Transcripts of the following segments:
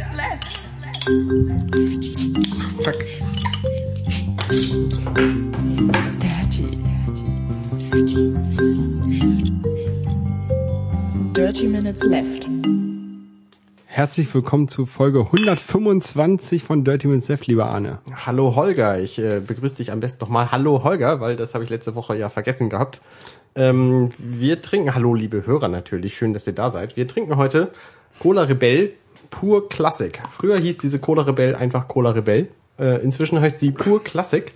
minutes left. Fuck. Dirty minutes left. Herzlich willkommen zu Folge 125 von Dirty Minutes Left, lieber Arne. Hallo Holger, ich äh, begrüße dich am besten nochmal. Hallo Holger, weil das habe ich letzte Woche ja vergessen gehabt. Ähm, wir trinken, hallo liebe Hörer natürlich, schön, dass ihr da seid. Wir trinken heute Cola Rebell Pur Classic. Früher hieß diese Cola Rebell einfach Cola Rebell. Äh, inzwischen heißt sie Pur Classic,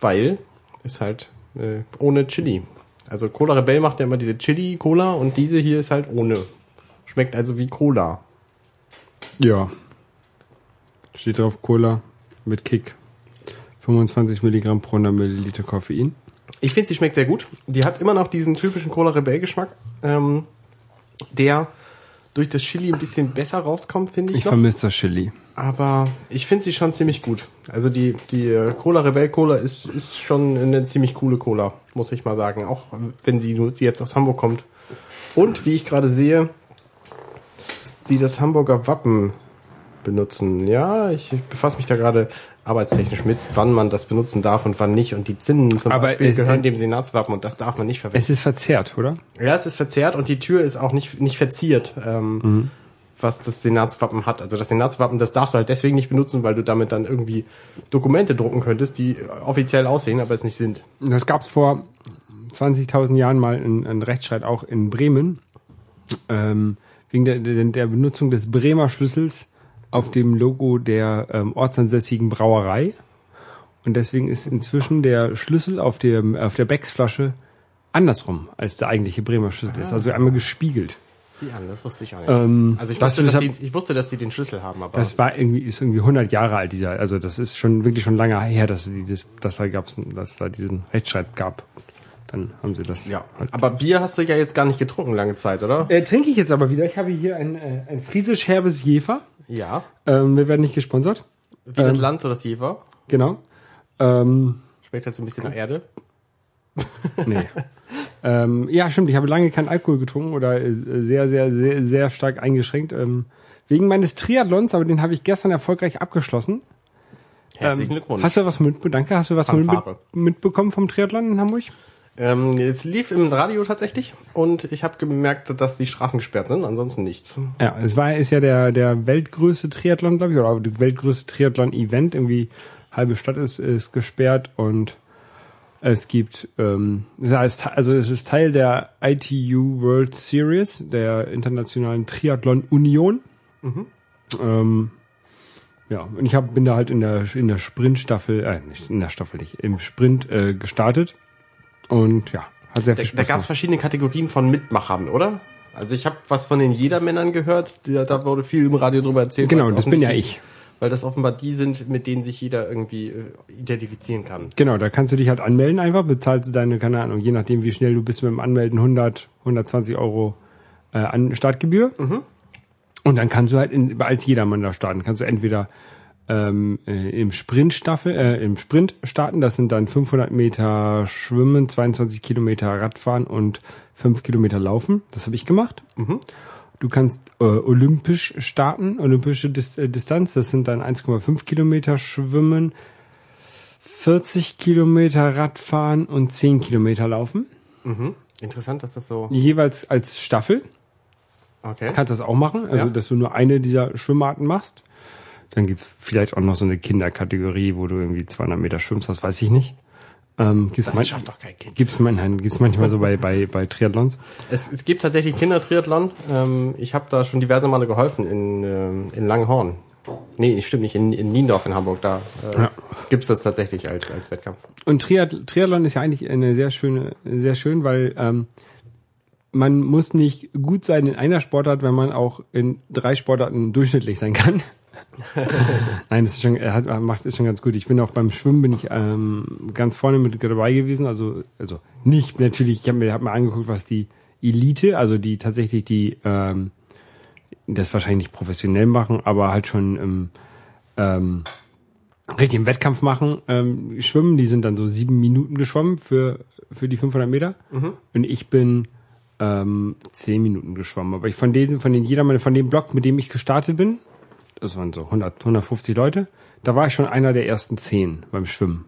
weil ist halt äh, ohne Chili. Also Cola Rebell macht ja immer diese Chili Cola und diese hier ist halt ohne. Schmeckt also wie Cola. Ja. Steht drauf Cola mit Kick. 25 Milligramm pro 100 Milliliter Koffein. Ich finde, sie schmeckt sehr gut. Die hat immer noch diesen typischen Cola Rebell Geschmack, ähm, der durch das Chili ein bisschen besser rauskommt, finde ich. Ich vermisse das Chili. Aber ich finde sie schon ziemlich gut. Also die, die äh, Cola Rebell Cola ist, ist schon eine ziemlich coole Cola, muss ich mal sagen. Auch wenn sie nur sie jetzt aus Hamburg kommt. Und wie ich gerade sehe, sie das Hamburger Wappen benutzen. Ja, ich befasse mich da gerade arbeitstechnisch mit, wann man das benutzen darf und wann nicht. Und die Zinnen zum Aber Beispiel es- gehören dem Senatswappen und das darf man nicht verwenden. Es ist verzerrt, oder? Ja, es ist verzerrt und die Tür ist auch nicht, nicht verziert, ähm, was das Senatswappen hat. Also das Senatswappen, das darfst du halt deswegen nicht benutzen, weil du damit dann irgendwie Dokumente drucken könntest, die offiziell aussehen, aber es nicht sind. Das gab's vor 20.000 Jahren mal in, in Rechtsstreit auch in Bremen. Ähm, wegen der, der, der Benutzung des Bremer Schlüssels auf dem Logo der ähm, ortsansässigen Brauerei. Und deswegen ist inzwischen der Schlüssel auf, dem, auf der Becks-Flasche andersrum, als der eigentliche Bremer Schlüssel ist. Also einmal gespiegelt. Sieh an, das wusste ich auch nicht. Ähm, also ich das wusste, dass die, ich wusste, dass die den Schlüssel haben, aber Das war irgendwie, ist irgendwie 100 Jahre alt, dieser, also das ist schon wirklich schon lange her, dass, dieses, dass da gab's, dass da diesen Rechtsstreit gab. Dann haben sie das. ja. Aber Bier hast du ja jetzt gar nicht getrunken lange Zeit, oder? Äh, trinke ich jetzt aber wieder. Ich habe hier ein, äh, ein friesisch herbes Jefer. Ja. Ähm, wir werden nicht gesponsert. Wie das Ähm. Land, so das Jever. Genau. Ähm, Schmeckt halt so ein bisschen nach Erde. nee. ähm, ja, stimmt. Ich habe lange keinen Alkohol getrunken oder äh, sehr, sehr, sehr, sehr stark eingeschränkt. Ähm, wegen meines Triathlons, aber den habe ich gestern erfolgreich abgeschlossen. Herzlichen Ähm, Glückwunsch. Hast du was mit, danke, hast du was mit, mitbekommen vom Triathlon in Hamburg? Ähm, es lief im Radio tatsächlich und ich habe gemerkt, dass die Straßen gesperrt sind, ansonsten nichts. Ja, es war ist ja der der weltgrößte Triathlon, glaube ich, oder der weltgrößte Triathlon-Event. Irgendwie halbe Stadt ist ist gesperrt und es gibt ähm, also es ist Teil der ITU World Series, der internationalen Triathlon Union. Ähm, ja, und ich hab, bin da halt in der in der Sprintstaffel, äh, nicht in der Staffel nicht, im Sprint äh, gestartet und ja, hat sehr Da, viel da Spaß gab es verschiedene Kategorien von Mitmachern, oder? Also ich habe was von den Jedermännern gehört, da, da wurde viel im Radio drüber erzählt. Genau, das bin ja ich. Weil das offenbar die sind, mit denen sich jeder irgendwie äh, identifizieren kann. Genau, da kannst du dich halt anmelden einfach, bezahlst du deine, keine Ahnung, je nachdem wie schnell du bist mit dem Anmelden, 100, 120 Euro äh, an Startgebühr. Und dann kannst du halt in, als jedermann da starten. Kannst du entweder ähm, äh, im Sprintstaffel, äh, im Sprint starten, das sind dann 500 Meter Schwimmen, 22 Kilometer Radfahren und 5 Kilometer Laufen. Das habe ich gemacht. Du kannst äh, olympisch starten, olympische Dis äh, Distanz, das sind dann 1,5 Kilometer Schwimmen, 40 Kilometer Radfahren und 10 Kilometer Laufen. Interessant, dass das so. Jeweils als Staffel. Okay. Kannst das auch machen, also Ja. dass du nur eine dieser Schwimmarten machst. Dann gibt's vielleicht auch noch so eine Kinderkategorie, wo du irgendwie 200 Meter schwimmst, das weiß ich nicht. Ähm, gibt's, Das schafft doch kein Kind. gibt's, gibt's manchmal so bei, bei, bei Triathlons. Es, es gibt tatsächlich Kindertriathlon. Ähm, ich habe da schon diverse Male geholfen in, ähm, in Langhorn. Nee, stimmt nicht, in, in Niendorf in Hamburg. Da äh, Ja. gibt's das tatsächlich als, als Wettkampf. Und Triath Triathlon ist ja eigentlich eine sehr schöne, sehr schön, weil ähm, man muss nicht gut sein in einer Sportart, wenn man auch in drei Sportarten durchschnittlich sein kann. Nein, das ist schon, er hat, macht ist schon ganz gut. Ich bin auch beim Schwimmen bin ich ähm, ganz vorne mit dabei gewesen. Also, also nicht natürlich. Ich habe mir, hab mir angeguckt, was die Elite, also die tatsächlich die ähm, das wahrscheinlich nicht professionell machen, aber halt schon im ähm, richtig im Wettkampf machen, ähm, schwimmen. Die sind dann so sieben Minuten geschwommen für für die 500 Meter und ich bin ähm, zehn Minuten geschwommen. Aber ich von denen, von den jedermann, von dem Block, mit dem ich gestartet bin, das waren so 100, 150 Leute. Da war ich schon einer der ersten zehn beim Schwimmen.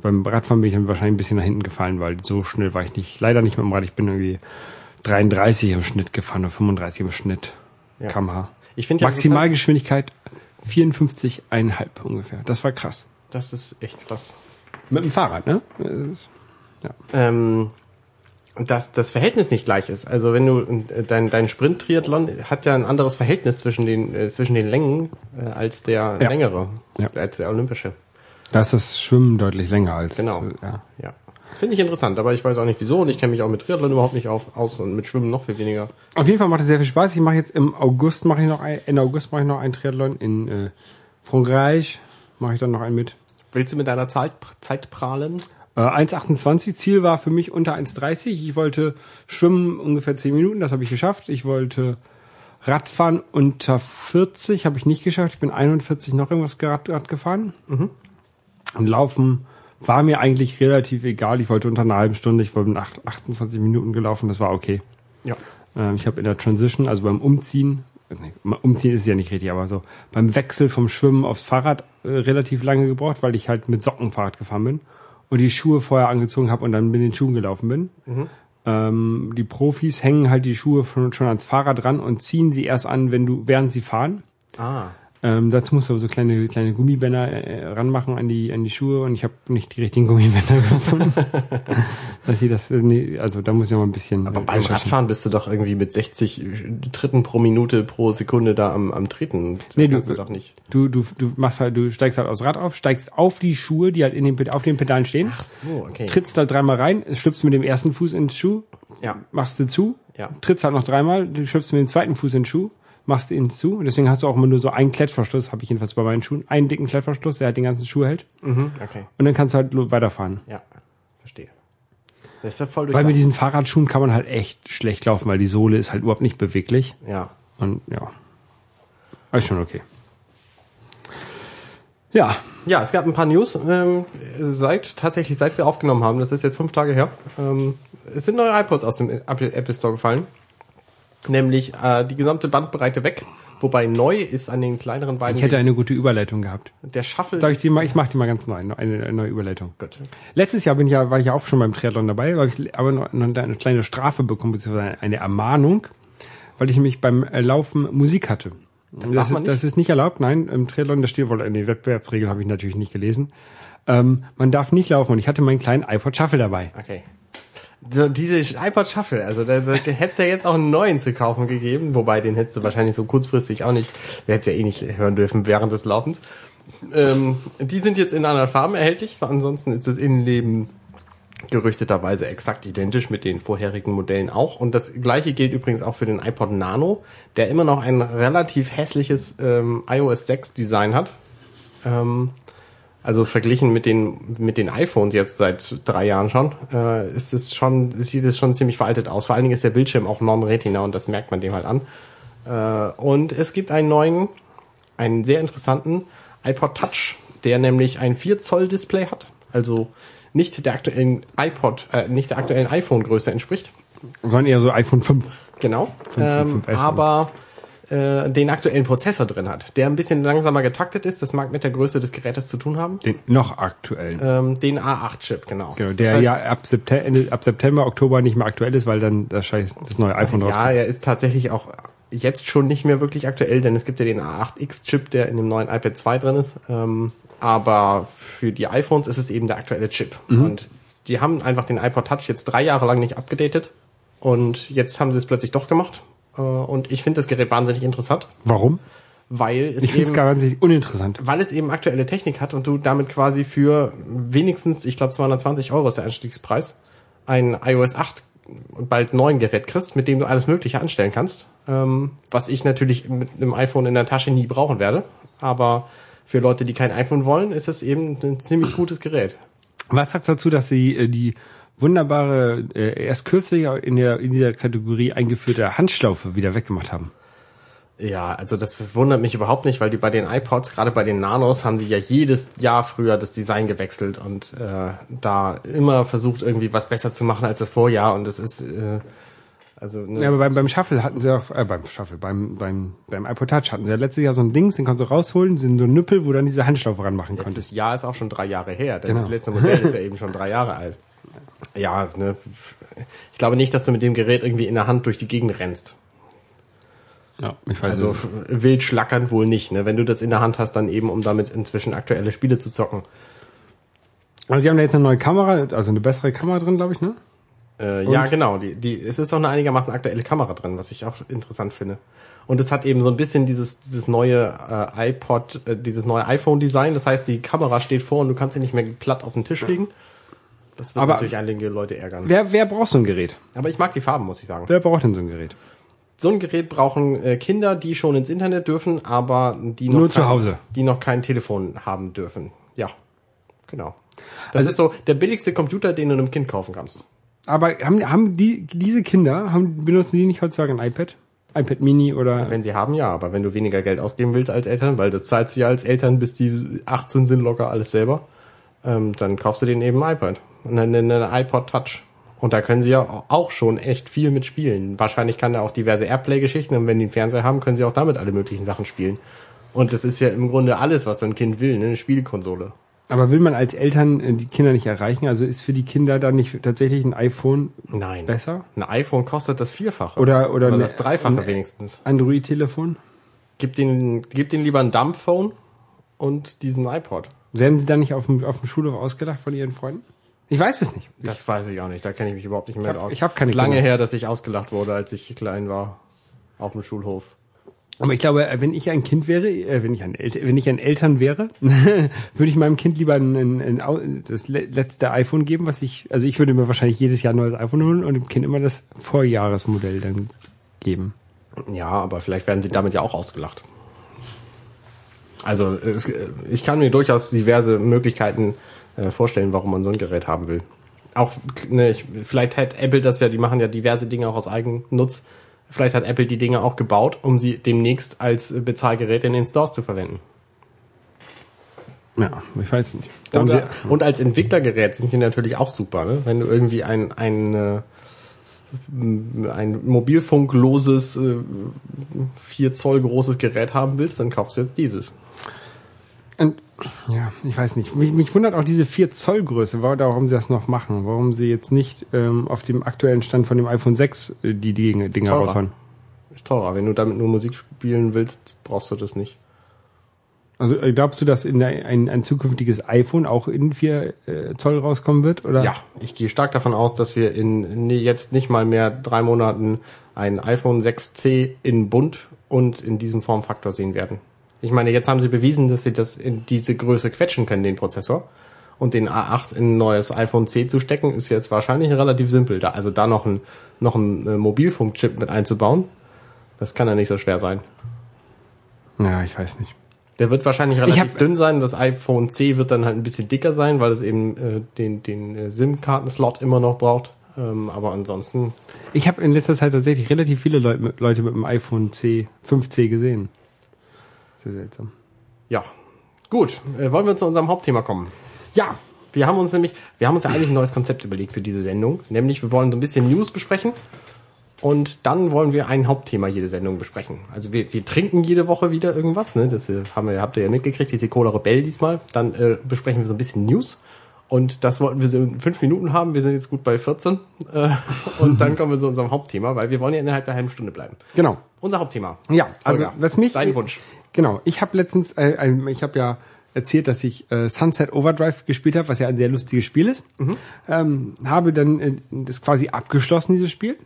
Beim Radfahren bin ich dann wahrscheinlich ein bisschen nach hinten gefallen, weil so schnell war ich nicht, leider nicht mit dem Rad. Ich bin irgendwie 33 im Schnitt gefahren oder 35 im Schnitt Ja. kmh. Ich finde ja Maximalgeschwindigkeit 54,5 ungefähr. Das war krass. Das ist echt krass. Mit dem Fahrrad, ne? Ist- ähm, dass das Verhältnis nicht gleich ist. Also wenn du äh, dein dein Sprint-Triathlon hat ja ein anderes Verhältnis zwischen den äh, zwischen den Längen äh, als der Ja. längere, Ja. als der olympische. Da ist das Schwimmen deutlich länger als. Genau. äh, Ja. Ja, finde ich interessant, aber ich weiß auch nicht wieso und ich kenne mich auch mit Triathlon überhaupt nicht auf, aus und mit Schwimmen noch viel weniger. Auf jeden Fall macht es sehr viel Spaß. Ich mache jetzt im August mache ich noch ein, Ende August mache ich noch einen Triathlon in äh, Frankreich. Mache ich dann noch einen mit. Willst du mit deiner Zeit, Zeit prahlen? Äh, 1,28. Ziel war für mich unter 1,30. Ich wollte schwimmen ungefähr 10 Minuten, das habe ich geschafft. Ich wollte Radfahren unter 40, habe ich nicht geschafft. Ich bin 41 noch irgendwas Rad, Rad gefahren. Und Laufen war mir eigentlich relativ egal. Ich wollte unter einer halben Stunde, ich wollte acht- 28 Minuten gelaufen, das war okay. Ja. Ähm, ich habe in der Transition, also beim Umziehen, äh, Umziehen ist ja nicht richtig, aber so beim Wechsel vom Schwimmen aufs Fahrrad äh, relativ lange gebraucht, weil ich halt mit Socken Fahrrad gefahren bin und die Schuhe vorher angezogen habe und dann mit den Schuhen gelaufen bin. Ähm, die Profis hängen halt die Schuhe schon, schon ans Fahrrad ran und ziehen sie erst an, wenn du, während sie fahren. Ah. Ähm, dazu musst du aber so kleine, kleine Gummibänder äh, ranmachen an die, an die Schuhe und ich habe nicht die richtigen Gummibänder gefunden. Dass sie das, äh, nee, also da muss ich noch mal ein bisschen. Aber äh, beim recherchieren. Radfahren bist du doch irgendwie mit 60 Tritten pro Minute pro Sekunde da am, am Treten. Das Nee, du- du doch nicht. Du, du, du machst halt, du steigst halt aufs Rad auf, steigst auf die Schuhe, die halt in den, auf den Pedalen stehen, Ach so, okay. trittst halt dreimal rein, schlüpfst mit dem ersten Fuß ins Schuh, Ja. machst du zu, Ja. trittst halt noch dreimal, du schlüpfst mit dem zweiten Fuß in den Schuh, machst ihn zu. Und deswegen hast du auch immer nur so einen Klettverschluss, habe ich jedenfalls bei meinen Schuhen, einen dicken Klettverschluss, der halt den ganzen Schuh hält. Mhm, okay. Und dann kannst du halt weiterfahren. Ja. Verstehe. Das ist ja voll Weil mit diesen Fahrradschuhen kann man halt echt schlecht laufen, weil die Sohle ist halt überhaupt nicht beweglich. Ja. Und ja, ist schon okay. Ja, Ja, es gab ein paar News, ähm, seit, tatsächlich seit wir aufgenommen haben, das ist jetzt fünf Tage her, ähm, es sind neue iPods aus dem Apple, Apple Store gefallen. Nämlich äh, die gesamte Bandbreite weg. Wobei neu ist an den kleineren beiden. ich hätte eine gute Überleitung gehabt. der Shuffle. Darf ich die mal, ich mache die mal ganz neu, eine, eine neue Überleitung. Gut. Letztes Jahr bin ich ja, war ich ja auch schon beim Triathlon dabei, weil ich aber noch eine kleine Strafe bekommen, beziehungsweise eine Ermahnung, weil ich nämlich beim äh, Laufen Musik hatte. Das, darf man ist, das ist nicht erlaubt, nein, im Triathlon, das steht wohl in den Wettbewerbsregeln, habe ich natürlich nicht gelesen. Ähm, man darf nicht laufen und ich hatte meinen kleinen iPod Shuffle dabei. Okay. So, diese iPod Shuffle, also da, da hättest ja jetzt auch einen neuen zu kaufen gegeben, wobei den hättest du wahrscheinlich so kurzfristig auch nicht, der hättest ja eh nicht hören dürfen während des Laufens. Ähm, die sind jetzt in anderen Farben erhältlich, ansonsten ist das Innenleben gerüchteterweise exakt identisch mit den vorherigen Modellen auch. Und das gleiche gilt übrigens auch für den iPod Nano, der immer noch ein relativ hässliches ähm, iOS 6 Design hat. Ähm, also verglichen mit den mit den iPhones jetzt seit drei Jahren schon, äh, ist es schon sieht es schon ziemlich veraltet aus. Vor allen Dingen ist der Bildschirm auch Non-Retina und das merkt man dem halt an. Äh, und es gibt einen neuen, einen sehr interessanten iPod Touch, der nämlich ein 4 Zoll Display hat, also nicht der aktuellen iPod, äh, nicht der aktuellen iPhone-Größe entspricht. Sondern eher so iPhone 5. Genau. Fünf- Ähm, 5S. aber äh, den aktuellen Prozessor drin hat, der ein bisschen langsamer getaktet ist. Das mag mit der Größe des Gerätes zu tun haben. Den noch aktuellen. Ähm, den A8-Chip, genau. Genau, der Das heißt, ja ab September, Ende, ab September, Oktober nicht mehr aktuell ist, weil dann das, scheiß, das neue iPhone Ja, rauskommt. er ist tatsächlich auch jetzt schon nicht mehr wirklich aktuell, denn es gibt ja den A8X-Chip, der in dem neuen iPad 2 drin ist. Ähm, aber für die iPhones ist es eben der aktuelle Chip. Mhm. Und die haben einfach den iPod Touch jetzt drei Jahre lang nicht abgedatet. Und jetzt haben sie es plötzlich doch gemacht. Äh, und ich finde das Gerät wahnsinnig interessant, Warum? weil es Ich finde es eben gar nicht uninteressant. weil es eben aktuelle Technik hat und du damit quasi für wenigstens, ich glaube 220 Euro ist der Einstiegspreis, ein iOS 8 und bald 9 Gerät kriegst, mit dem du alles Mögliche anstellen kannst. Ähm, was ich natürlich mit einem iPhone in der Tasche nie brauchen werde. Aber für Leute, die kein iPhone wollen, ist es eben ein ziemlich gutes Gerät. Was sagt dazu, dass sie äh, die wunderbare, äh, erst kürzlich in, der, in dieser Kategorie eingeführte Handschlaufe wieder weggemacht haben? Ja, also das wundert mich überhaupt nicht, weil die bei den iPods, gerade bei den Nanos, haben die ja jedes Jahr früher das Design gewechselt und äh, da immer versucht, irgendwie was besser zu machen als das Vorjahr. Und das ist, äh, Also ne, Ja, aber beim, beim Shuffle hatten sie auch, äh, beim Shuffle, beim, beim, beim iPod Touch hatten sie ja letztes Jahr so ein Dings, den kannst du rausholen, sind so ein Nüppel, wo dann diese Handschlaufe ranmachen konntest. letztes Jahr ist auch schon drei Jahre her. Denn Genau. Das letzte Modell ist ja eben schon drei Jahre alt. Ja, ne, ich glaube nicht, dass du mit dem Gerät irgendwie in der Hand durch die Gegend rennst. Ja, ich weiß Also es. wild schlackernd wohl nicht. Ne? Wenn du das in der Hand hast, dann eben, um damit inzwischen aktuelle Spiele zu zocken. Also sie haben da jetzt eine neue Kamera, also eine bessere Kamera drin, glaube ich, ne? Äh, ja, genau. Die, die, es ist auch eine einigermaßen aktuelle Kamera drin, was ich auch interessant finde. Und es hat eben so ein bisschen dieses, dieses neue äh, iPod, äh, dieses neue iPhone-Design. Das heißt, die Kamera steht vor und du kannst sie nicht mehr platt auf den Tisch legen. Das wird Aber- natürlich einige Leute ärgern. Wer, wer braucht so ein Gerät? Aber ich mag die Farben, muss ich sagen. Wer braucht denn so ein Gerät? So ein Gerät brauchen äh, Kinder, die schon ins Internet dürfen, aber die noch Nur zu kein, Hause. die noch kein Telefon haben dürfen. Ja, genau. Das ist so der billigste Computer, den du einem Kind kaufen kannst. Aber haben, haben die, diese Kinder, haben, benutzen die nicht heutzutage ein iPad? iPad Mini oder, Wenn sie haben, ja, aber wenn du weniger Geld ausgeben willst als Eltern, weil das zahlst du ja als Eltern, bis die 18 sind locker alles selber, ähm, dann kaufst du denen eben ein iPad. Und dann eine iPod Touch. Und da können sie ja auch schon echt viel mit spielen. Wahrscheinlich kann er auch diverse Airplay-Geschichten und wenn die einen Fernseher haben, können sie auch damit alle möglichen Sachen spielen. Und das ist ja im Grunde alles, was so ein Kind will, ne? eine Spielkonsole. aber will man als Eltern äh, die Kinder nicht erreichen? Also ist für die Kinder dann nicht tatsächlich ein iPhone Nein. besser? Ein iPhone kostet das Vierfache. Oder, oder, Oder eine- das Dreifache ein wenigstens. Android-Telefon? Gib denen, gib denen lieber ein Dumbphone und diesen iPod. Werden sie dann nicht auf dem, auf dem Schulhof ausgedacht von ihren Freunden? Ich weiß es nicht. Das weiß ich auch nicht, da kenne ich mich überhaupt nicht mehr Ich hab- aus. ich hab keine ist lange Kinder. her, dass ich ausgelacht wurde, als ich klein war. Auf dem Schulhof. Aber ich glaube, äh, wenn ich ein Kind wäre, äh, wenn ich ein, El wenn ich ein Eltern wäre, würde ich meinem Kind lieber ein, ein, ein, das le- letzte iPhone geben, was ich, also ich würde mir wahrscheinlich jedes Jahr ein neues iPhone holen und dem Kind immer das Vorjahresmodell dann geben. Ja, aber vielleicht werden sie damit ja auch ausgelacht. Also es, ich kann mir durchaus diverse Möglichkeiten äh, vorstellen, warum man so ein Gerät haben will. Auch, ne, ich, vielleicht hat Apple das ja, die machen ja diverse Dinge auch aus Eigennutz. Vielleicht hat Apple die Dinge auch gebaut, um sie demnächst als äh, Bezahlgerät in den Stores zu verwenden. Ja, ich weiß nicht. Da Und, äh, als Entwicklergerät sind die natürlich auch super, ne? Wenn du irgendwie ein, ein, äh, ein mobilfunkloses, äh, 4 Zoll großes Gerät haben willst, dann kaufst du jetzt dieses. Und, ja, ich weiß nicht. Mich, mich wundert auch diese 4 Zoll Größe, warum sie das noch machen. Warum sie jetzt nicht ähm, auf dem aktuellen Stand von dem iPhone 6 äh, die Dinge, Dinger raushauen. Ist teurer. Wenn du damit nur Musik spielen willst, brauchst du das nicht. Also äh, glaubst du, dass in der, ein, ein zukünftiges iPhone auch in 4 äh, Zoll rauskommen wird? Oder? Ja, ich gehe stark davon aus, dass wir in nee, jetzt nicht mal mehr drei Monaten ein iPhone 6C in bunt und in diesem Formfaktor sehen werden. Ich meine, jetzt haben sie bewiesen, dass sie das in diese Größe quetschen können, den Prozessor. Und den A8 in ein neues iPhone C zu stecken, ist jetzt wahrscheinlich relativ simpel. Da, also da noch ein, noch ein äh, Mobilfunkchip mit einzubauen, das kann ja nicht so schwer sein. Ja, ich weiß nicht. Der wird wahrscheinlich relativ hab- dünn sein. Das iPhone C wird dann halt ein bisschen dicker sein, weil es eben äh, den, den äh, SIM-Karten-Slot immer noch braucht. Ähm, aber ansonsten, Ich habe in letzter Zeit tatsächlich relativ viele Leute mit, Leute mit dem iPhone C, 5C gesehen. Sehr seltsam. ja. Gut, äh, wollen wir zu unserem Hauptthema kommen. Ja, Wir haben uns nämlich, wir haben uns ja eigentlich ein neues Konzept überlegt für diese Sendung. Nämlich, wir wollen so ein bisschen News besprechen. Und dann wollen wir ein Hauptthema jede Sendung besprechen. Also wir, wir trinken jede Woche wieder irgendwas, ne? Das äh, haben wir, habt ihr ja mitgekriegt, diese Cola Rebell diesmal. Dann äh, besprechen wir so ein bisschen News. Und das wollten wir so in fünf Minuten haben. Wir sind jetzt gut bei 14. Äh, und dann kommen wir zu unserem Hauptthema, weil wir wollen ja innerhalb der halben Stunde bleiben. genau. Unser Hauptthema. Ja, also Holger, was mich Dein Wunsch. Genau, ich habe letztens, äh, ein- ich habe ja erzählt, dass ich äh, Sunset Overdrive gespielt habe, was ja ein sehr lustiges Spiel ist. Ähm, habe dann äh, das quasi abgeschlossen, dieses Spiel.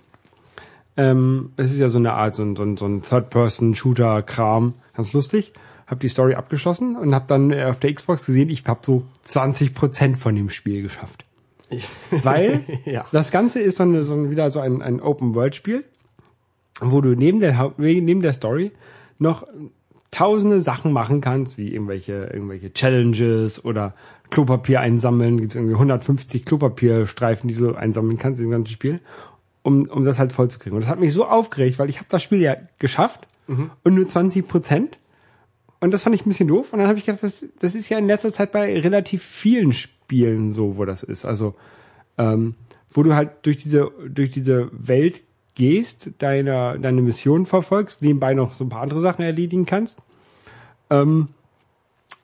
Ähm, es ist ja so eine Art, so ein, so ein, so ein Third-Person-Shooter-Kram, ganz lustig. Habe die Story abgeschlossen und habe dann äh, auf der Xbox gesehen, ich habe so 20% von dem Spiel geschafft. Weil Ja. das Ganze ist so, eine, so wieder so ein, ein Open-World-Spiel, wo du neben der, neben der Story noch tausende Sachen machen kannst, wie irgendwelche, irgendwelche Challenges oder Klopapier einsammeln. Gibt es irgendwie 150 Klopapierstreifen, die du einsammeln kannst im ganzen Spiel, um, um das halt voll zu kriegen. Und das hat mich so aufgeregt, weil ich habe das Spiel ja geschafft und nur 20 Prozent. Und das fand ich ein bisschen doof. Und dann habe ich gedacht, das, das ist ja in letzter Zeit bei relativ vielen Spielen so, wo das ist. Also, ähm, wo du halt durch diese, durch diese Welt gehst, deine, deine Mission verfolgst, nebenbei noch so ein paar andere Sachen erledigen kannst. Ähm,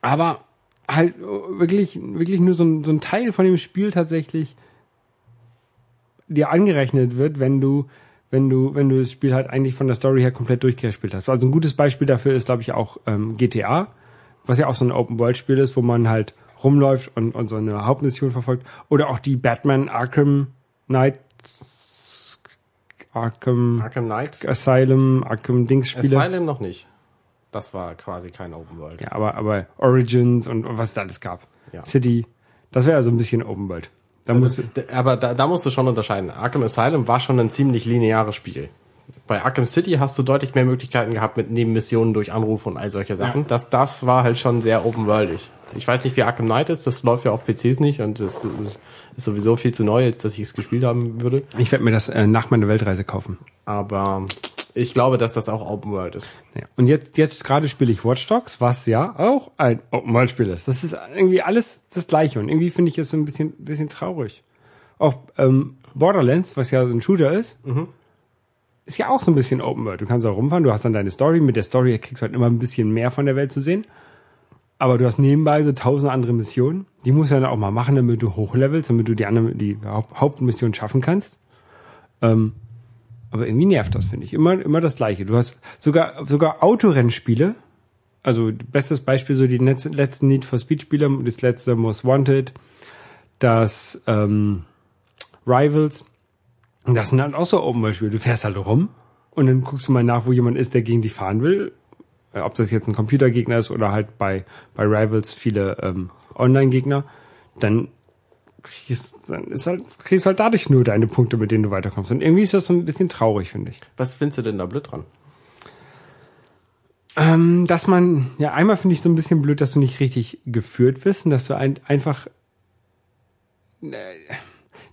aber halt wirklich, wirklich nur so ein, so ein Teil von dem Spiel tatsächlich dir angerechnet wird, wenn du, wenn du, wenn du das Spiel halt eigentlich von der Story her komplett durchgespielt hast. Also ein gutes Beispiel dafür ist, glaube ich, auch ähm, GTA, was ja auch so ein Open-World-Spiel ist, wo man halt rumläuft und, und so eine Hauptmission verfolgt. Oder auch die Batman Arkham Knight Arkham, Arkham Knight? Asylum, Arkham Dings Spiele. Asylum noch nicht. Das war quasi kein Open World. Ja, aber, aber Origins und, was es da alles gab. Ja. City, das wäre also ein bisschen Open World. Da musst Also, du, d- aber da, da musst du schon unterscheiden. Arkham Asylum war schon ein ziemlich lineares Spiel. Bei Arkham City hast du deutlich mehr Möglichkeiten gehabt mit Nebenmissionen durch Anrufe und all solche Sachen. Ja. Das, das war halt schon sehr open-worldig. Ich weiß nicht, wie Arkham Knight ist, das läuft ja auf PCs nicht und das ist sowieso viel zu neu, als dass ich es gespielt haben würde. ich werde mir das äh, nach meiner Weltreise kaufen. Aber ich glaube, dass das auch Open World ist. Ja. Und jetzt, jetzt gerade spiele ich Watch Dogs, was ja auch ein Open World Spiel ist. Das ist irgendwie alles das Gleiche und irgendwie finde ich es so ein bisschen, bisschen traurig. Auch ähm, Borderlands, was ja so ein Shooter ist, ist ja auch so ein bisschen Open World. Du kannst auch rumfahren, du hast dann deine Story. Mit der Story kriegst du halt immer ein bisschen mehr von der Welt zu sehen. Aber du hast nebenbei so tausend andere Missionen. Die musst du dann auch mal machen, damit du hochlevelst, damit du die andere, die Haupt Hauptmission schaffen kannst. Ähm, aber irgendwie nervt das, finde ich. Immer, immer das Gleiche. Du hast sogar, sogar Autorennspiele. Also, bestes Beispiel, so die letzten, Need for Speed Spiele, das letzte Most Wanted, das, ähm, Rivals. Und das sind halt auch so Open World Spiele. Du fährst halt rum und dann guckst du mal nach, wo jemand ist, der gegen dich fahren will. Äh, Ob das jetzt ein Computergegner ist oder halt bei, bei Rivals viele ähm, Online-Gegner. Dann kriegst, dann ist halt, kriegst halt dadurch nur deine Punkte, mit denen du weiterkommst. Und irgendwie ist das so ein bisschen traurig, finde ich. Was findest du denn da blöd dran? Ähm, dass man, ja, einmal finde ich so ein bisschen blöd, dass du nicht richtig geführt wirst und dass du ein, einfach, äh,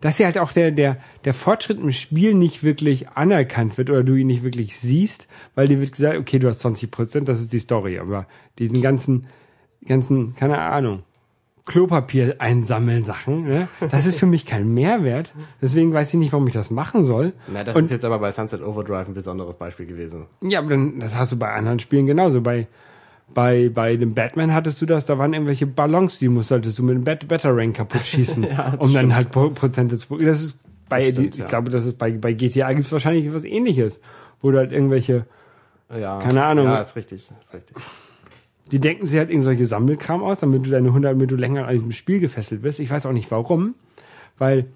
dass ja halt auch der, der, der Fortschritt im Spiel nicht wirklich anerkannt wird oder du ihn nicht wirklich siehst, weil dir wird gesagt, okay, du hast 20 Prozent, das ist die Story, aber diesen ganzen, ganzen, keine Ahnung, Klopapier einsammeln Sachen, ne? das ist für mich kein Mehrwert. Deswegen weiß ich nicht, warum ich das machen soll. Na, das Und- ist jetzt aber bei Sunset Overdrive ein besonderes Beispiel gewesen. Ja, aber dann, das hast du bei anderen Spielen genauso. Bei, bei, bei dem Batman hattest du das, da waren irgendwelche Ballons, die musst, solltest du mit dem Bat Batarang kaputt schießen, Ja, um dann stimmt. halt Pro Prozente zu, das ist bei, Das stimmt, ich ja. glaube, das ist bei, bei GTA gibt's wahrscheinlich was ähnliches, wo du halt irgendwelche, Ja, Keine Ahnung. Ja, ist richtig, ist richtig. Die denken sich halt irgendwelche Sammelkram aus, damit du deine 100, damit du länger an diesem Spiel gefesselt bist. Ich weiß auch nicht warum, weil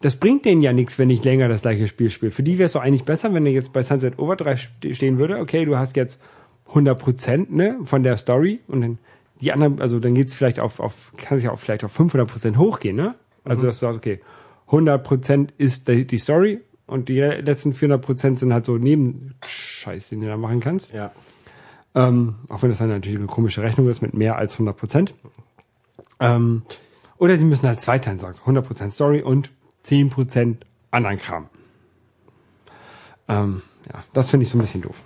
das bringt denen ja nichts, wenn ich länger das gleiche Spiel spiele. Für die wäre es doch eigentlich besser, wenn er jetzt bei Sunset Overdrive ste- stehen würde, okay, du hast jetzt 100 Prozent ne, von der Story und dann die anderen, also dann geht's vielleicht auf, auf kann sich auch vielleicht auf 500 Prozent hochgehen, ne? Also dass du sagst, okay, 100 Prozent ist die, die Story und die letzten 400 Prozent sind halt so Nebenscheiß, den du da machen kannst. Ja. Ähm, auch wenn das dann natürlich eine komische Rechnung ist mit mehr als 100 Prozent. Ähm, oder sie müssen halt zweiteilen, sagst 100 Prozent Story und 10 Prozent anderen Kram. Ähm, ja, das finde ich so ein bisschen doof.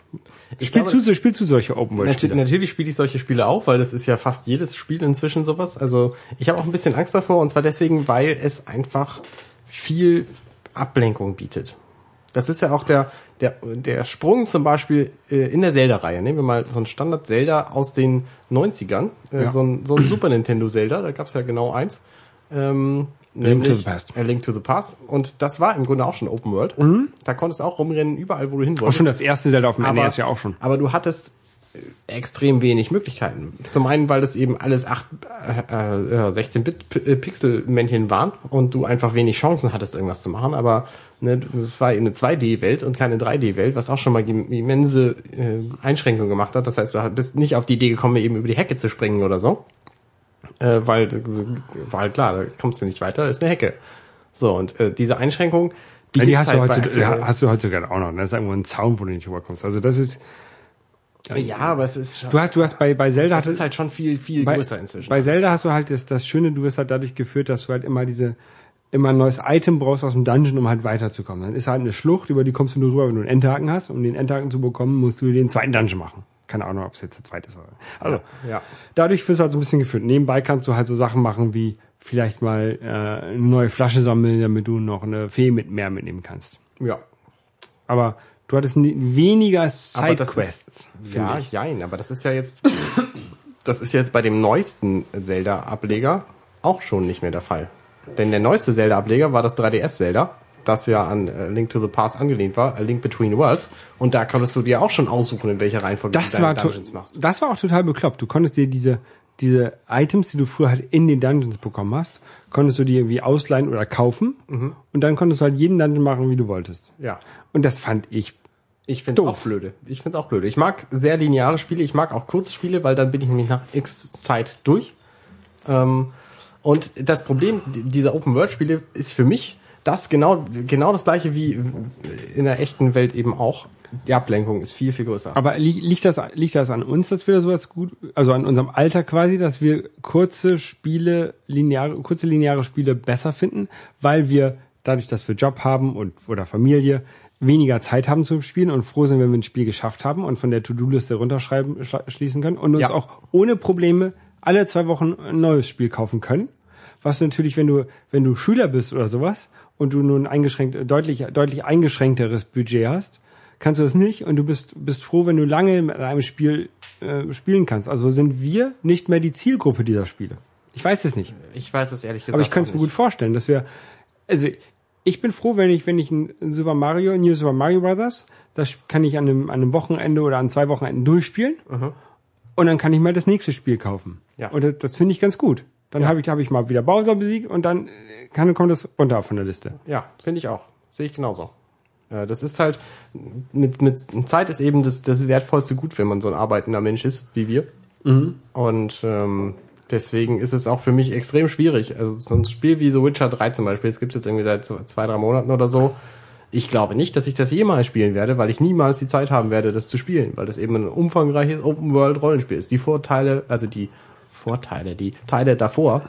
Ich Spielst glaube- du, spielst du solche Open World Natürlich, Spiele? natürlich spiele ich solche Spiele auch, weil das ist ja fast jedes Spiel inzwischen sowas. Also ich habe auch ein bisschen Angst davor und zwar deswegen, weil es einfach viel Ablenkung bietet. Das ist ja auch der der der Sprung zum Beispiel äh, in der Zelda-Reihe. Nehmen wir mal so ein Standard Zelda aus den 90ern, äh, Ja. so ein so ein Super Nintendo Zelda. Da gab es ja genau eins. Ähm, Link to the Past. A Link to the Past. Und das war im Grunde auch schon Open World. Da konntest du auch rumrennen, überall, wo du hin Auch wolltest. schon das erste Zelda auf dem NES ja auch schon. Aber du hattest äh, extrem wenig Möglichkeiten. Zum einen, weil das eben alles 8, äh, äh, 16-Bit-Pixel-Männchen waren und du einfach wenig Chancen hattest, irgendwas zu machen. Aber ne, das war eben eine 2D-Welt und keine 3D-Welt, was auch schon mal im- immense äh, Einschränkungen gemacht hat. Das heißt, du bist nicht auf die Idee gekommen, eben über die Hecke zu springen oder so. Äh, weil äh, war halt klar, da kommst du nicht weiter, ist eine Hecke. So, und äh, diese Einschränkung, Ja, die hast, du halt bei heutzutage, aktuell- hast du heutzutage auch noch. ne? Das ist irgendwo ein Zaun, wo du nicht rüberkommst. Also das ist, ja, aber es ist schon, du hast, du hast bei, bei Zelda, es ist halt schon viel, viel bei, größer inzwischen. Bei Zelda hast du halt das, das Schöne, du wirst halt dadurch geführt, dass du halt immer diese, immer ein neues Item brauchst aus dem Dungeon, um halt weiterzukommen. Dann ist halt eine Schlucht, über die kommst du nur rüber, wenn du einen Endhaken hast. Um den Endhaken zu bekommen, musst du den zweiten Dungeon machen. Keine Ahnung, ob es jetzt der zweite ist. Oder. Also, ja. dadurch wirst du halt so ein bisschen geführt. Nebenbei kannst du halt so Sachen machen wie vielleicht mal äh, eine neue Flasche sammeln, damit du noch eine Fee mit mehr mitnehmen kannst. Ja. Aber du hattest ni- weniger Sidequests. Ja, ich. jein, aber das ist ja jetzt, das ist jetzt bei dem neuesten Zelda-Ableger auch schon nicht mehr der Fall. Denn der neueste Zelda-Ableger war das 3DS-Zelda, das ja an äh, Link to the Past angelehnt war, A Link Between Worlds. Und da konntest du dir auch schon aussuchen, in welcher Reihenfolge Das du deine Dungeons machst. das war auch total bekloppt. Du konntest dir diese, diese Items, die du früher halt in den Dungeons bekommen hast, konntest du dir irgendwie ausleihen oder kaufen. Mhm. Und dann konntest du halt jeden Dungeon machen, wie du wolltest. Ja. Und das fand ich Ich find's Doof. auch blöde. Ich find's auch blöde. Ich mag sehr lineare Spiele, ich mag auch kurze Spiele, weil dann bin ich nämlich nach X Zeit durch. Ähm, und das Problem dieser Open-World-Spiele ist für mich das genau, genau das gleiche wie in der echten Welt eben auch. Die Ablenkung ist viel, viel größer. Aber li liegt das, liegt das an uns, dass wir sowas gut, also an unserem Alter quasi, dass wir kurze Spiele, lineare, kurze lineare Spiele besser finden, weil wir dadurch, dass wir Job haben und oder Familie weniger Zeit haben zum Spielen und froh sind, wenn wir ein Spiel geschafft haben und von der To-Do-Liste runterschreiben, schließen können und uns Ja. auch ohne Probleme alle zwei Wochen ein neues Spiel kaufen können. Was natürlich, wenn du, wenn du Schüler bist oder sowas und du nun eingeschränkt, deutlich, deutlich eingeschränkteres Budget hast, kannst du das nicht und du bist, bist froh, wenn du lange mit einem Spiel äh, spielen kannst. Also sind wir nicht mehr die Zielgruppe dieser Spiele. Ich weiß es nicht. ich weiß es ehrlich gesagt Aber ich könnte es mir gut vorstellen, dass wir, also ich bin froh, wenn ich, wenn ich ein Super Mario, New Super Mario Brothers, das kann ich an einem, an einem Wochenende oder an zwei Wochenenden durchspielen. Und dann kann ich mal das nächste Spiel kaufen. Ja. Und das, das finde ich ganz gut. Dann habe ich, habe ich mal wieder Bowser besiegt und dann äh, kann, kommt das runter von der Liste. Ja, finde ich auch. Sehe ich genauso. Äh, Das ist halt, mit, mit Zeit ist eben das, das wertvollste Gut, wenn man so ein arbeitender Mensch ist, wie wir. Und ähm, deswegen ist es auch für mich extrem schwierig. Also so ein Spiel wie The Witcher 3 zum Beispiel, das gibt es jetzt irgendwie seit zwei, drei Monaten oder so. Ich glaube nicht, dass ich das jemals spielen werde, weil ich niemals die Zeit haben werde, das zu spielen, weil das eben ein umfangreiches Open-World-Rollenspiel ist. Die Vorteile, also die Vorteile, die Teile davor,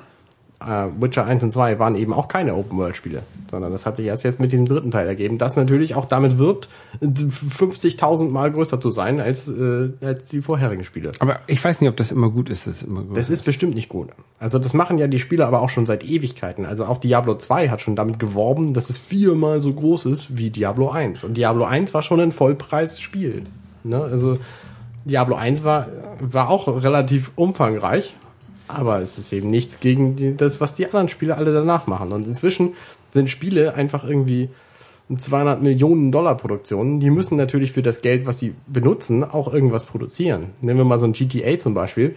äh, Witcher 1 und 2 waren eben auch keine Open-World-Spiele, sondern das hat sich erst jetzt mit diesem dritten Teil ergeben, das natürlich auch damit wirbt, 50.000 Mal größer zu sein als, äh, als die vorherigen Spiele. Aber ich weiß nicht, ob das immer gut ist. Das, immer gut Das ist bestimmt nicht gut. Also das machen ja die Spieler aber auch schon seit Ewigkeiten. Also auch Diablo 2 hat schon damit geworben, dass es viermal so groß ist wie Diablo 1. Und Diablo 1 war schon ein Vollpreisspiel. Ne? Also Diablo 1 war, war auch relativ umfangreich, aber es ist eben nichts gegen die, das, was die anderen Spiele alle danach machen. Und inzwischen sind Spiele einfach irgendwie 200 Millionen Dollar Produktionen, die müssen natürlich für das Geld, was sie benutzen, auch irgendwas produzieren. Nehmen wir mal so ein GTA zum Beispiel.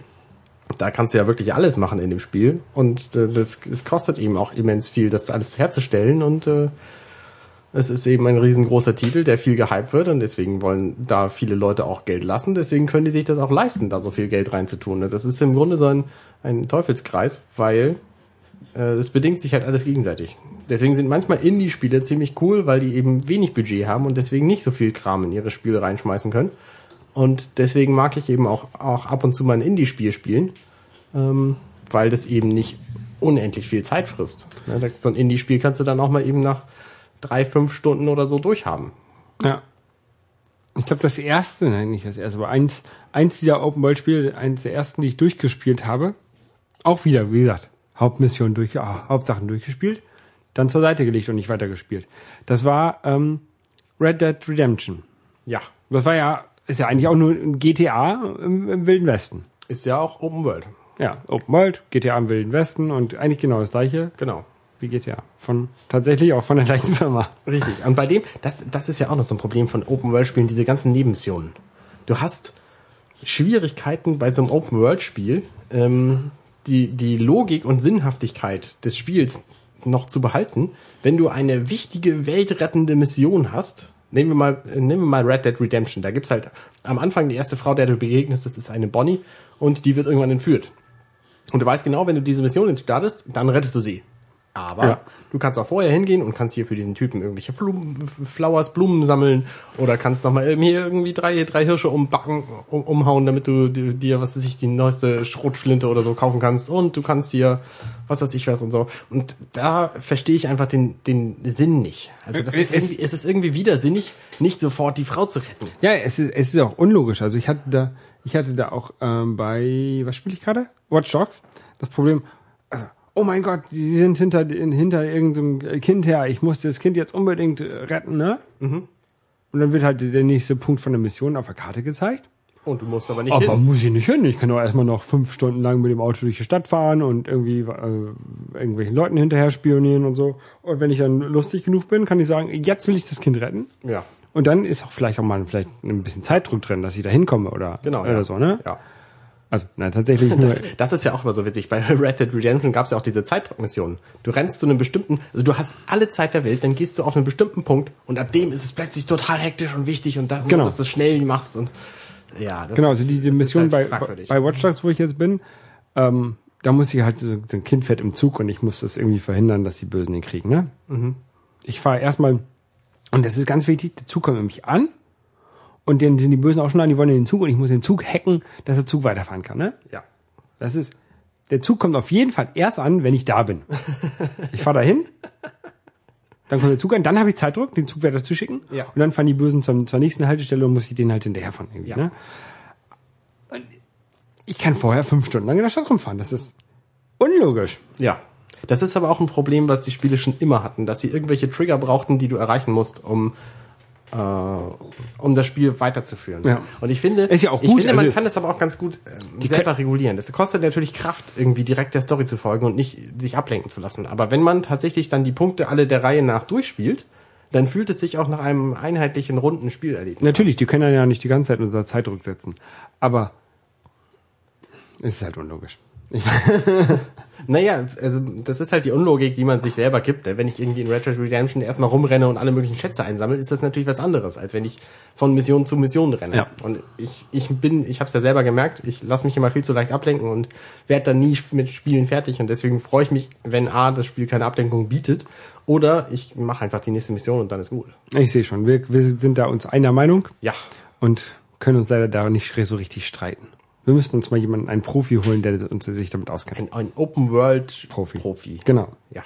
Da kannst du ja wirklich alles machen in dem Spiel und äh, das, das kostet eben auch immens viel, das alles herzustellen und äh, es ist eben ein riesengroßer Titel, der viel gehypt wird und deswegen wollen da viele Leute auch Geld lassen. Deswegen können die sich das auch leisten, da so viel Geld reinzutun. Das ist im Grunde so ein, ein Teufelskreis, weil äh, das bedingt sich halt alles gegenseitig. Deswegen sind manchmal Indie-Spiele ziemlich cool, weil die eben wenig Budget haben und deswegen nicht so viel Kram in ihre Spiele reinschmeißen können. Und deswegen mag ich eben auch, auch ab und zu mal ein Indie-Spiel spielen, ähm, weil das eben nicht unendlich viel Zeit frisst. Ne, so ein Indie-Spiel kannst du dann auch mal eben nach drei, fünf Stunden oder so durchhaben. Ja. Ich glaube, das erste, nein, nicht das erste, aber eins, eins dieser Open-World-Spiele, eins der ersten, die ich durchgespielt habe, auch wieder, wie gesagt, Hauptmission durch, ah, Hauptsachen durchgespielt, dann zur Seite gelegt und nicht weitergespielt. Das war ähm, Red Dead Redemption. Ja, Das war ja, ist ja eigentlich auch nur ein GTA im, im Wilden Westen. ist ja auch Open World. Ja, Open World, GTA im Wilden Westen und eigentlich genau das gleiche Genau. wie GTA. Von, tatsächlich auch von der gleichen Firma. Richtig. Und bei dem, das, das ist ja auch noch so ein Problem von Open-World-Spielen, diese ganzen Nebenmissionen. Du hast Schwierigkeiten bei so einem Open-World-Spiel, ähm, die, die Logik und Sinnhaftigkeit des Spiels noch zu behalten, wenn du eine wichtige, weltrettende Mission hast. Nehmen wir mal, nehmen wir mal Red Dead Redemption. Da gibt's halt am Anfang die erste Frau, der du begegnest, das ist eine Bonnie und die wird irgendwann entführt. Und du weißt genau, wenn du diese Mission startest, dann rettest du sie. Aber Ja. du kannst auch vorher hingehen und kannst hier für diesen Typen irgendwelche Blumen, Flowers, Blumen sammeln oder kannst noch mal eben hier irgendwie drei, drei Hirsche umbacken, um, umhauen, damit du dir- was weiß ich, die neueste Schrotflinte oder so kaufen kannst und du kannst hier, was weiß ich was und so. Und da verstehe ich einfach den, den Sinn nicht. Also das ist Es- irgendwie, es ist irgendwie widersinnig, nicht sofort die Frau zu retten. Ja, es ist, es ist auch unlogisch. Also ich hatte da, ich hatte da auch ähm, bei, was spiele ich gerade? Watch Dogs. Das Problem, oh mein Gott, die sind hinter, hinter irgendeinem Kind her. Ich muss das Kind jetzt unbedingt äh, retten, ne? Und dann wird halt der nächste Punkt von der Mission auf der Karte gezeigt. Und du musst aber nicht Aber hin. muss ich nicht hin. Ich kann doch erstmal noch fünf Stunden lang mit dem Auto durch die Stadt fahren und irgendwie äh, irgendwelchen Leuten hinterher spionieren und so. Und wenn ich dann lustig genug bin, kann ich sagen, jetzt will ich das Kind retten. Ja, Und dann ist auch vielleicht auch mal vielleicht ein bisschen Zeitdruck drin, dass ich da hinkomme oder, genau. oder ja. so, ne? Ja. Also, nein, tatsächlich nur. Das, das ist ja auch immer so witzig. Bei Red Dead Redemption gab es ja auch diese Zeitdruckmission. Du rennst zu einem bestimmten, also du hast alle Zeit der Welt, dann gehst du auf einen bestimmten Punkt und ab dem ist es plötzlich total hektisch und wichtig und dann, Genau. dass du es schnell machst und ja, das, Genau, also die, die Mission halt bei, fragwürdig. bei Watch Dogs, wo ich jetzt bin, ähm, da muss ich halt, so so ein Kind fährt im Zug und ich muss das irgendwie verhindern, dass die Bösen den kriegen, ne? Mhm. Ich fahre erstmal, und das ist ganz wichtig, der Zug kommt nämlich an und dann sind die Bösen auch schon an, die wollen in den Zug und ich muss den Zug hacken, dass der Zug weiterfahren kann, ne? ja. Das ist, der Zug kommt auf jeden Fall erst an, wenn ich da bin. Ich fahre dahin, dann kommt der Zug an, dann habe ich Zeitdruck, den Zug weiter zu schicken. Ja. Und dann fahren die Bösen zum, zur nächsten Haltestelle und muss ich den halt hinterherfahren. Irgendwie, Ja. ne? Und ich kann vorher fünf Stunden lang in der Stadt rumfahren. Das ist unlogisch. Ja. Das ist aber auch ein Problem, was die Spiele schon immer hatten, dass sie irgendwelche Trigger brauchten, die du erreichen musst, um äh, um das Spiel weiterzuführen. Ja. Und ich finde, Ist ja auch ich gut, finde, man also- kann das aber auch ganz gut ähm, selber regulieren. Das kostet natürlich Kraft, irgendwie direkt der Story zu folgen und nicht sich ablenken zu lassen. Aber wenn man tatsächlich dann die Punkte alle der Reihe nach durchspielt, dann fühlt es sich auch nach einem einheitlichen, runden Spielerlebnis. Natürlich, die können ja nicht die ganze Zeit unter Zeitdruck setzen. Aber es ist halt unlogisch. Naja, also das ist halt die Unlogik, die man sich selber gibt. Wenn ich irgendwie in Red Dead Redemption erstmal rumrenne und alle möglichen Schätze einsammle, ist das natürlich was anderes, als wenn ich von Mission zu Mission renne. Ja. Und ich, ich bin, ich habe es ja selber gemerkt, ich lasse mich immer viel zu leicht ablenken und werde dann nie mit Spielen fertig. Und deswegen freue ich mich, wenn A, das Spiel keine Ablenkung bietet, oder ich mache einfach die nächste Mission und dann ist gut. ich sehe schon, wir, wir sind da uns einer Meinung Ja. und können uns leider da nicht so richtig streiten. Wir müssten uns mal jemanden, einen Profi holen, der uns sich damit auskennt. Ein, ein Open World Profi. Profi. Genau. Ja.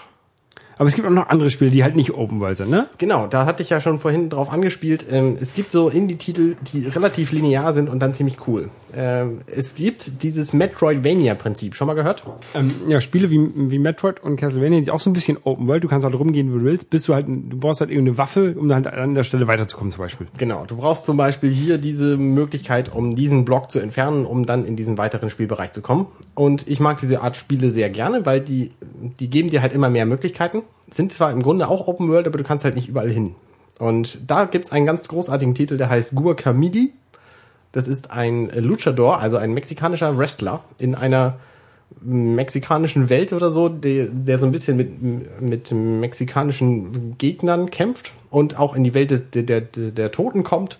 Aber es gibt auch noch andere Spiele, die halt nicht Open World sind, ne? Genau, da hatte ich ja schon vorhin drauf angespielt. Ähm, es gibt so Indie-Titel, die relativ linear sind und dann ziemlich cool. Ähm, es gibt dieses Metroidvania-Prinzip. Schon mal gehört? Ähm, ja, Spiele wie, wie Metroid und Castlevania, die auch so ein bisschen Open World, du kannst halt rumgehen, wo du willst, bis du halt, du brauchst halt irgendeine Waffe, um dann halt an der Stelle weiterzukommen zum Beispiel. Genau, du brauchst zum Beispiel hier diese Möglichkeit, um diesen Block zu entfernen, um dann in diesen weiteren Spielbereich zu kommen. Und ich mag diese Art Spiele sehr gerne, weil die, die geben dir halt immer mehr Möglichkeiten. Sind zwar im Grunde auch Open World, aber du kannst halt nicht überall hin. Und da gibt's einen ganz großartigen Titel, der heißt Guacamole. Das ist ein Luchador, also ein mexikanischer Wrestler in einer mexikanischen Welt oder so, der, der so ein bisschen mit, mit mexikanischen Gegnern kämpft und auch in die Welt des, der, der, der Toten kommt.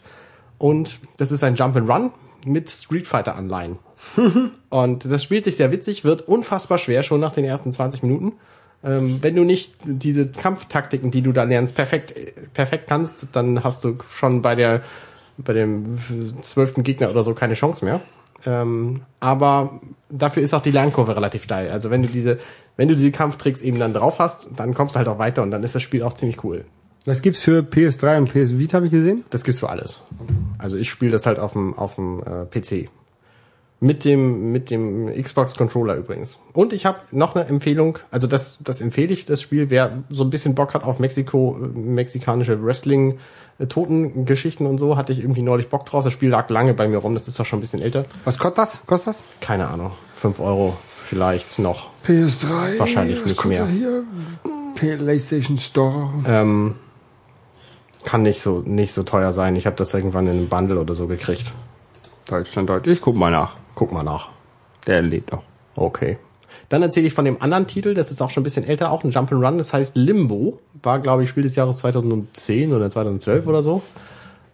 Und das ist ein Jump and Run mit Street Fighter Anleihen. und das spielt sich sehr witzig, wird unfassbar schwer schon nach den ersten 20 Minuten. Ähm, wenn du nicht diese Kampftaktiken, die du da lernst, perfekt, perfekt kannst, dann hast du schon bei der, bei dem zwölften Gegner oder so keine Chance mehr. Ähm, aber dafür ist auch die Lernkurve relativ steil. Also wenn du diese, wenn du diese Kampftricks eben dann drauf hast, dann kommst du halt auch weiter und dann ist das Spiel auch ziemlich cool. Das gibt's für PS3 und PS Vita, habe ich gesehen. Das gibt's für alles. Also ich spiele das halt auf dem, auf dem äh, PC. Mit dem, mit dem Xbox Controller übrigens. Und ich habe noch eine Empfehlung, also das, das empfehle ich, das Spiel, wer so ein bisschen Bock hat auf Mexiko, äh, mexikanische Wrestling, Totengeschichten und so, hatte ich irgendwie neulich Bock drauf. Das Spiel lag lange bei mir rum, das ist doch schon ein bisschen älter. Was kostet das? Kostet das? Keine Ahnung, fünf Euro vielleicht noch. PS3. Wahrscheinlich was nicht mehr. Hier? PlayStation Store. Ähm, kann nicht so, nicht so teuer sein. Ich habe das irgendwann in einem Bundle oder so gekriegt. Deutschland, Deutsch. Ich guck mal nach. Guck mal nach. Der lebt noch. Okay. Dann erzähle ich von dem anderen Titel, das ist auch schon ein bisschen älter, auch ein Jump'n'Run, das heißt Limbo. War, glaube ich, Spiel des Jahres 2010 oder 2012 oder so.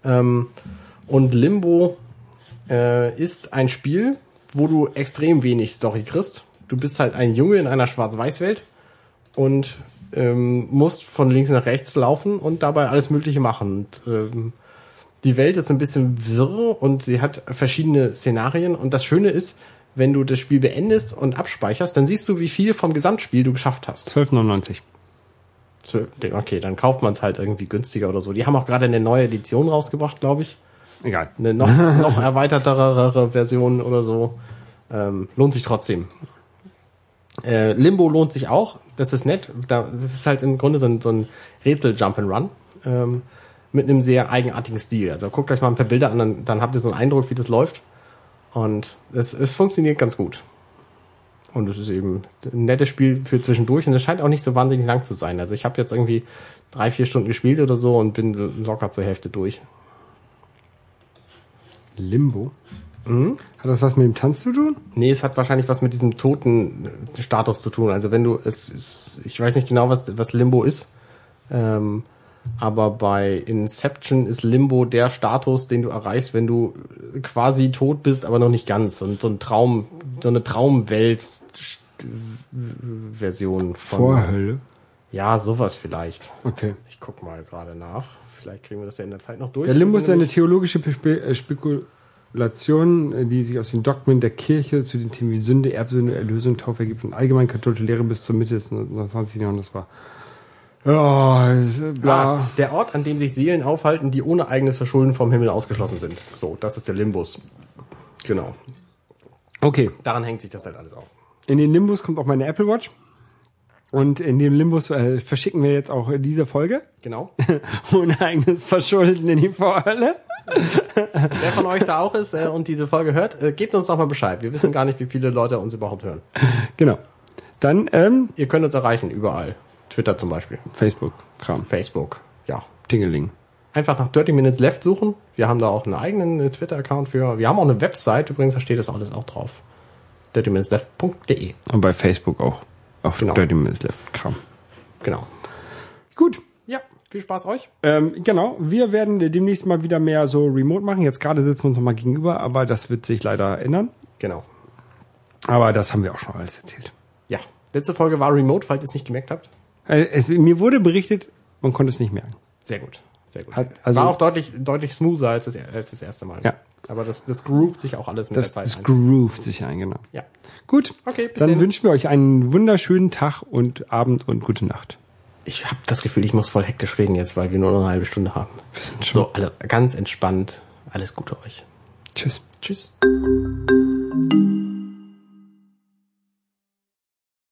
Ähm, und Limbo äh, ist ein Spiel, wo du extrem wenig Story kriegst. Du bist halt ein Junge in einer Schwarz-Weiß-Welt und ähm, musst von links nach rechts laufen und dabei alles Mögliche machen. Und, ähm, die Welt ist ein bisschen wirr und sie hat verschiedene Szenarien. Und das Schöne ist, wenn du das Spiel beendest und abspeicherst, dann siehst du, wie viel vom Gesamtspiel du geschafft hast. 12,99. So, Okay, dann kauft man es halt irgendwie günstiger oder so. Die haben auch gerade eine neue Edition rausgebracht, glaube ich. Egal. Eine noch, noch erweitertere Version oder so. Ähm, lohnt sich trotzdem. Äh, Limbo lohnt sich auch. Das ist nett. Da, das ist halt im Grunde so ein, so ein Rätsel-Jump-and-Run. Ähm, mit einem sehr eigenartigen Stil. Also guckt euch mal ein paar Bilder an, dann, dann habt ihr so einen Eindruck, wie das läuft. Und es, es funktioniert ganz gut. Und es ist eben ein nettes Spiel für zwischendurch und es scheint auch nicht so wahnsinnig lang zu sein. Also ich habe jetzt irgendwie drei, vier Stunden gespielt oder so und bin locker zur Hälfte durch. Limbo. Hat das was mit dem Tanz zu tun? Nee, es hat wahrscheinlich was mit diesem toten Status zu tun. Also wenn du, es ist, ich weiß nicht genau, was, was Limbo ist, ähm, aber bei Inception ist Limbo der Status, den du erreichst, wenn du quasi tot bist, aber noch nicht ganz. Und so ein Traum, so eine Traumwelt-Version von. Vorhölle. Ja, sowas vielleicht. Okay. Ich guck mal gerade nach. Vielleicht kriegen wir das ja in der Zeit noch durch. Der Limbo ist eine theologische Spe äh, Spekulation, die sich aus den Dogmen der Kirche zu den Themen wie Sünde, Erbsünde, Erlösung, Taufe ergibt und allgemein katholische Lehre bis zur Mitte des 20. Jahrhunderts war. Ja, bla. Ah, der Ort, an dem sich Seelen aufhalten, die ohne eigenes Verschulden vom Himmel ausgeschlossen sind. So, das ist der Limbus. Genau. Okay. Daran hängt sich das halt alles auf. In den Limbus kommt auch meine Apple Watch. Und in dem Limbus äh, verschicken wir jetzt auch diese Folge. Genau. Ohne eigenes Verschulden in die Vorhölle. Wer von euch da auch ist äh, und diese Folge hört, äh, gebt uns doch mal Bescheid. Wir wissen gar nicht, wie viele Leute uns überhaupt hören. Genau. Dann ähm, Ihr könnt uns erreichen, überall. Twitter zum Beispiel. Facebook, Kram, Facebook. Ja. Tingeling. Einfach nach 30 Minutes Left suchen. Wir haben da auch einen eigenen äh, Twitter-Account für. Wir haben auch eine Website, übrigens, da steht das alles auch drauf. 30minutesleft.de. Und bei Facebook auch. Auf Genau. Dirty Minutes Left, Kram. Genau. Gut. Ja, viel Spaß euch. Ähm, genau, wir werden demnächst mal wieder mehr so remote machen. Jetzt gerade sitzen wir uns nochmal gegenüber, aber das wird sich leider ändern. Genau. Aber das haben wir auch schon alles erzählt. Ja. Letzte Folge war Remote, falls ihr es nicht gemerkt habt. Äh, Es, mir wurde berichtet, man konnte es nicht merken. Sehr gut. Sehr gut. Hat- also- war auch deutlich, deutlich smoother als das, als das erste Mal. Ja. Aber das, das groovt sich auch alles mit Das, der das Zeit ein. groovt sich ein, genau. Ja. Gut, Okay, bis dann dann. wünschen wir euch einen wunderschönen Tag und Abend und gute Nacht. Ich habe das Gefühl, ich muss voll hektisch reden jetzt, weil wir nur noch eine halbe Stunde haben. Wir sind schon. So, alle ganz entspannt. Alles Gute euch. Tschüss. Tschüss.